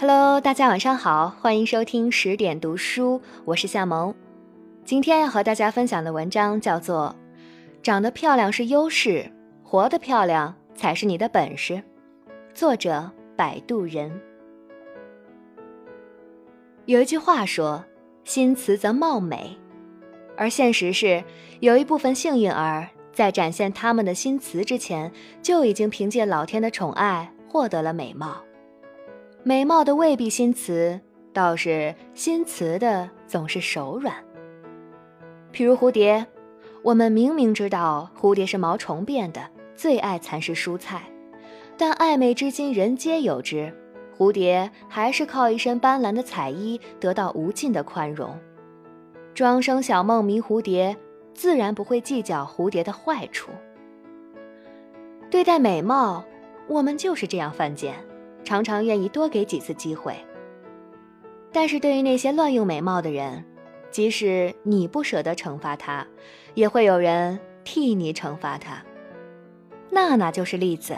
Hello，大家晚上好，欢迎收听十点读书，我是夏萌。今天要和大家分享的文章叫做《长得漂亮是优势，活得漂亮才是你的本事》，作者摆渡人。有一句话说：“心慈则貌美”，而现实是，有一部分幸运儿在展现他们的心慈之前，就已经凭借老天的宠爱获得了美貌。美貌的未必心慈，倒是心慈的总是手软。譬如蝴蝶，我们明明知道蝴蝶是毛虫变的，最爱蚕食蔬菜，但爱美之心人皆有之，蝴蝶还是靠一身斑斓的彩衣得到无尽的宽容。庄生晓梦迷蝴蝶，自然不会计较蝴蝶的坏处。对待美貌，我们就是这样犯贱。常常愿意多给几次机会，但是对于那些乱用美貌的人，即使你不舍得惩罚他，也会有人替你惩罚他。娜娜就是例子。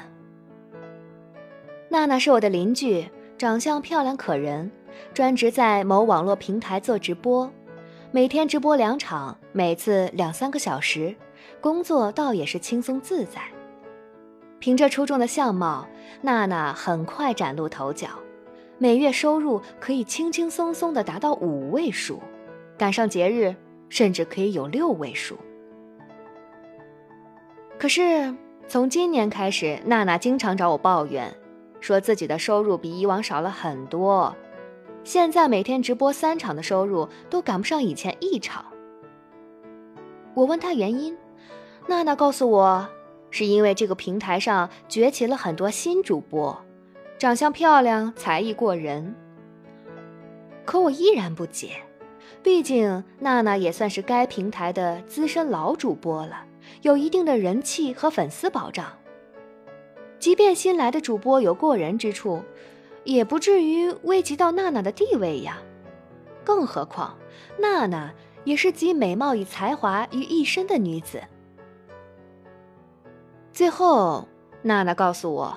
娜娜是我的邻居，长相漂亮可人，专职在某网络平台做直播，每天直播两场，每次两三个小时，工作倒也是轻松自在。凭着出众的相貌，娜娜很快崭露头角，每月收入可以轻轻松松的达到五位数，赶上节日甚至可以有六位数。可是从今年开始，娜娜经常找我抱怨，说自己的收入比以往少了很多，现在每天直播三场的收入都赶不上以前一场。我问她原因，娜娜告诉我。是因为这个平台上崛起了很多新主播，长相漂亮，才艺过人。可我依然不解，毕竟娜娜也算是该平台的资深老主播了，有一定的人气和粉丝保障。即便新来的主播有过人之处，也不至于危及到娜娜的地位呀。更何况，娜娜也是集美貌与才华于一身的女子。最后，娜娜告诉我，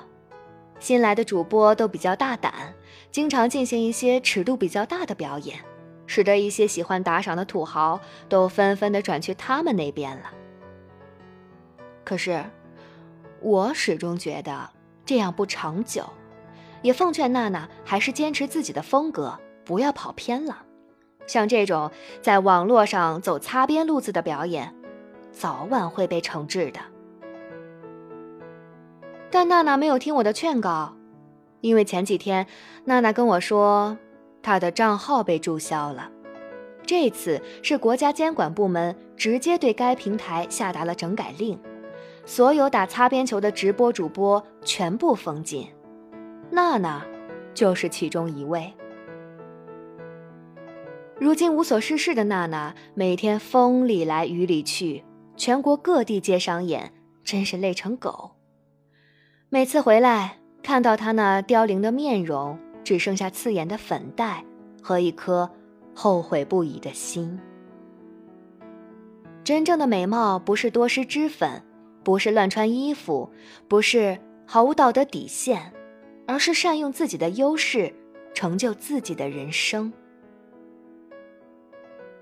新来的主播都比较大胆，经常进行一些尺度比较大的表演，使得一些喜欢打赏的土豪都纷纷的转去他们那边了。可是，我始终觉得这样不长久，也奉劝娜娜还是坚持自己的风格，不要跑偏了。像这种在网络上走擦边路子的表演，早晚会被惩治的。但娜娜没有听我的劝告，因为前几天娜娜跟我说，她的账号被注销了。这次是国家监管部门直接对该平台下达了整改令，所有打擦边球的直播主播全部封禁，娜娜就是其中一位。如今无所事事的娜娜，每天风里来雨里去，全国各地接商演，真是累成狗。每次回来，看到他那凋零的面容，只剩下刺眼的粉黛和一颗后悔不已的心。真正的美貌不是多施脂粉，不是乱穿衣服，不是毫无道德底线，而是善用自己的优势，成就自己的人生。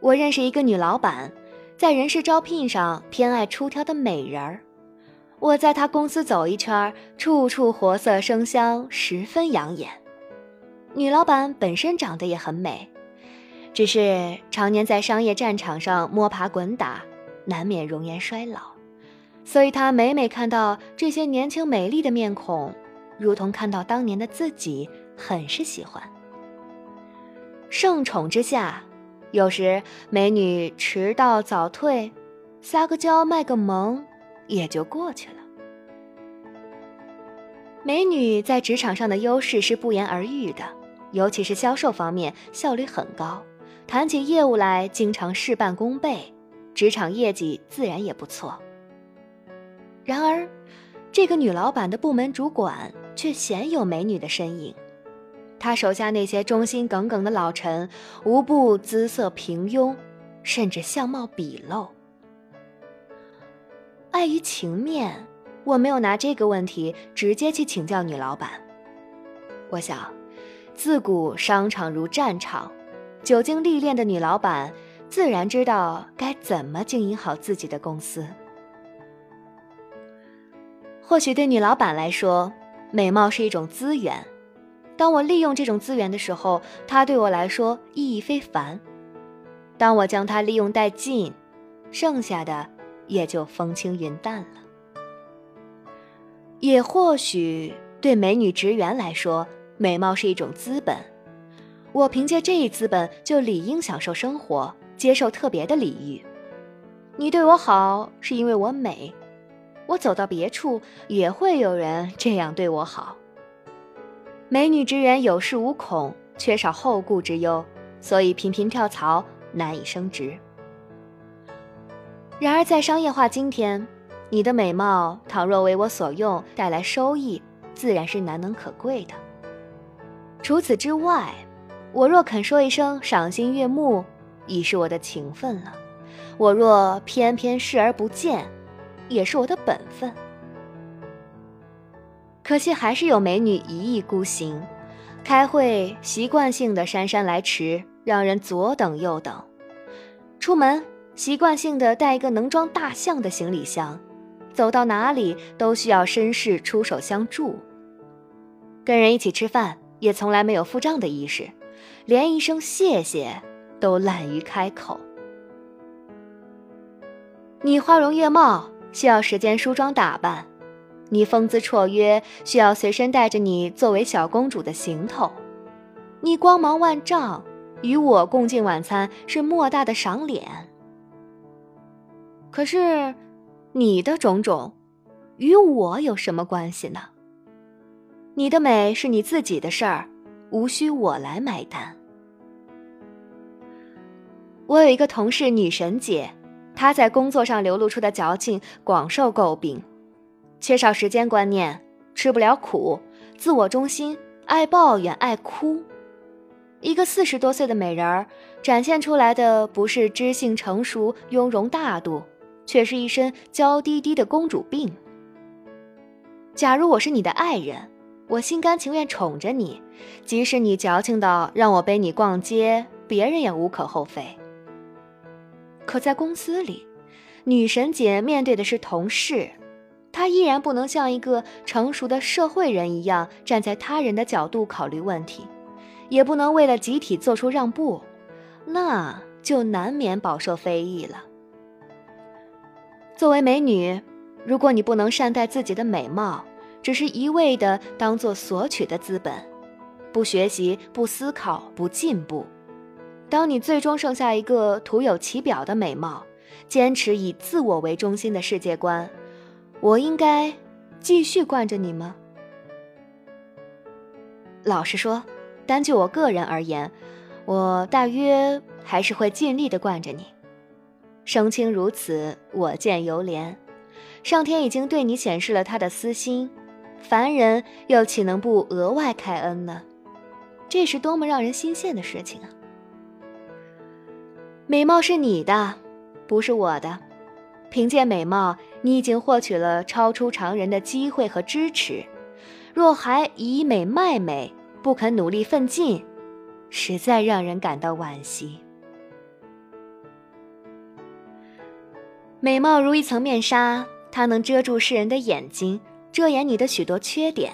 我认识一个女老板，在人事招聘上偏爱出挑的美人儿。我在他公司走一圈，处处活色生香，十分养眼。女老板本身长得也很美，只是常年在商业战场上摸爬滚打，难免容颜衰老，所以她每每看到这些年轻美丽的面孔，如同看到当年的自己，很是喜欢。盛宠之下，有时美女迟到早退，撒个娇卖个萌。也就过去了。美女在职场上的优势是不言而喻的，尤其是销售方面效率很高，谈起业务来经常事半功倍，职场业绩自然也不错。然而，这个女老板的部门主管却鲜有美女的身影，她手下那些忠心耿耿的老臣无不姿色平庸，甚至相貌鄙陋。碍于情面，我没有拿这个问题直接去请教女老板。我想，自古商场如战场，久经历练的女老板自然知道该怎么经营好自己的公司。或许对女老板来说，美貌是一种资源。当我利用这种资源的时候，它对我来说意义非凡。当我将它利用殆尽，剩下的也就风轻云淡了。也或许对美女职员来说，美貌是一种资本。我凭借这一资本，就理应享受生活，接受特别的礼遇。你对我好，是因为我美。我走到别处，也会有人这样对我好。美女职员有恃无恐，缺少后顾之忧，所以频频跳槽，难以升职。然而，在商业化今天，你的美貌倘若为我所用，带来收益，自然是难能可贵的。除此之外，我若肯说一声赏心悦目，已是我的情分了；我若偏偏视而不见，也是我的本分。可惜还是有美女一意孤行，开会习惯性的姗姗来迟，让人左等右等；出门习惯性的带一个能装大象的行李箱，走到哪里都需要绅士出手相助。跟人一起吃饭也从来没有付账的意识，连一声谢谢都懒于开口。你花容月貌。需要时间梳妆打扮，你风姿绰约，需要随身带着你作为小公主的行头；你光芒万丈，与我共进晚餐是莫大的赏脸。可是，你的种种，与我有什么关系呢？你的美是你自己的事儿，无需我来买单。我有一个同事，女神姐。她在工作上流露出的矫情广受诟病，缺少时间观念，吃不了苦，自我中心，爱抱怨，爱哭。一个四十多岁的美人儿，展现出来的不是知性成熟、雍容大度，却是一身娇滴滴的公主病。假如我是你的爱人，我心甘情愿宠着你，即使你矫情到让我背你逛街，别人也无可厚非。可在公司里，女神姐面对的是同事，她依然不能像一个成熟的社会人一样站在他人的角度考虑问题，也不能为了集体做出让步，那就难免饱受非议了。作为美女，如果你不能善待自己的美貌，只是一味的当做索取的资本，不学习、不思考、不进步。当你最终剩下一个徒有其表的美貌，坚持以自我为中心的世界观，我应该继续惯着你吗？老实说，单就我个人而言，我大约还是会尽力的惯着你。生卿如此，我见犹怜。上天已经对你显示了他的私心，凡人又岂能不额外开恩呢？这是多么让人心羡的事情啊！美貌是你的，不是我的。凭借美貌，你已经获取了超出常人的机会和支持。若还以美卖美，不肯努力奋进，实在让人感到惋惜。美貌如一层面纱，它能遮住世人的眼睛，遮掩你的许多缺点。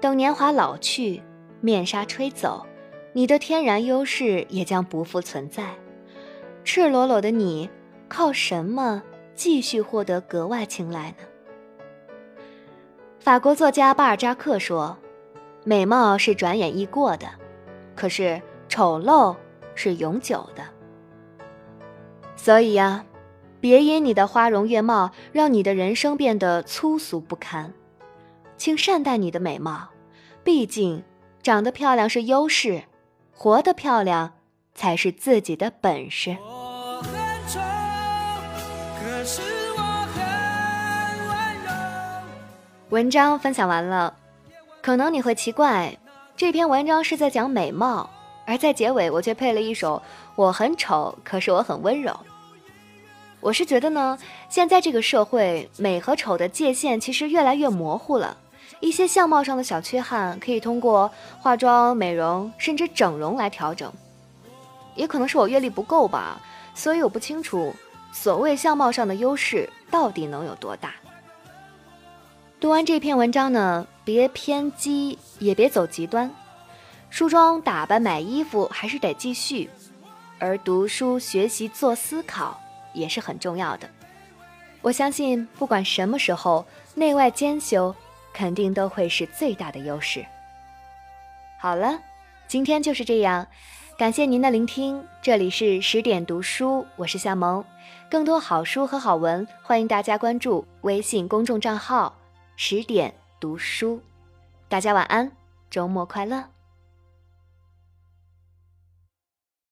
等年华老去，面纱吹走。你的天然优势也将不复存在，赤裸裸的你，靠什么继续获得格外青睐呢？法国作家巴尔扎克说：“美貌是转眼易过的，可是丑陋是永久的。”所以呀，别因你的花容月貌让你的人生变得粗俗不堪，请善待你的美貌，毕竟长得漂亮是优势。活得漂亮才是自己的本事。文章分享完了，可能你会奇怪，这篇文章是在讲美貌，而在结尾我却配了一首“我很丑，可是我很温柔”。我是觉得呢，现在这个社会，美和丑的界限其实越来越模糊了，一些相貌上的小缺憾可以通过化妆、美容甚至整容来调整。也可能是我阅历不够吧，所以我不清楚所谓相貌上的优势到底能有多大。读完这篇文章呢，别偏激，也别走极端。梳妆、打扮、买衣服还是得继续，而读书、学习、做思考也是很重要的。我相信，不管什么时候，内外兼修，肯定都会是最大的优势。好了，今天就是这样，感谢您的聆听。这里是十点读书，我是夏萌。更多好书和好文，欢迎大家关注微信公众账号“十点读书”。大家晚安，周末快乐。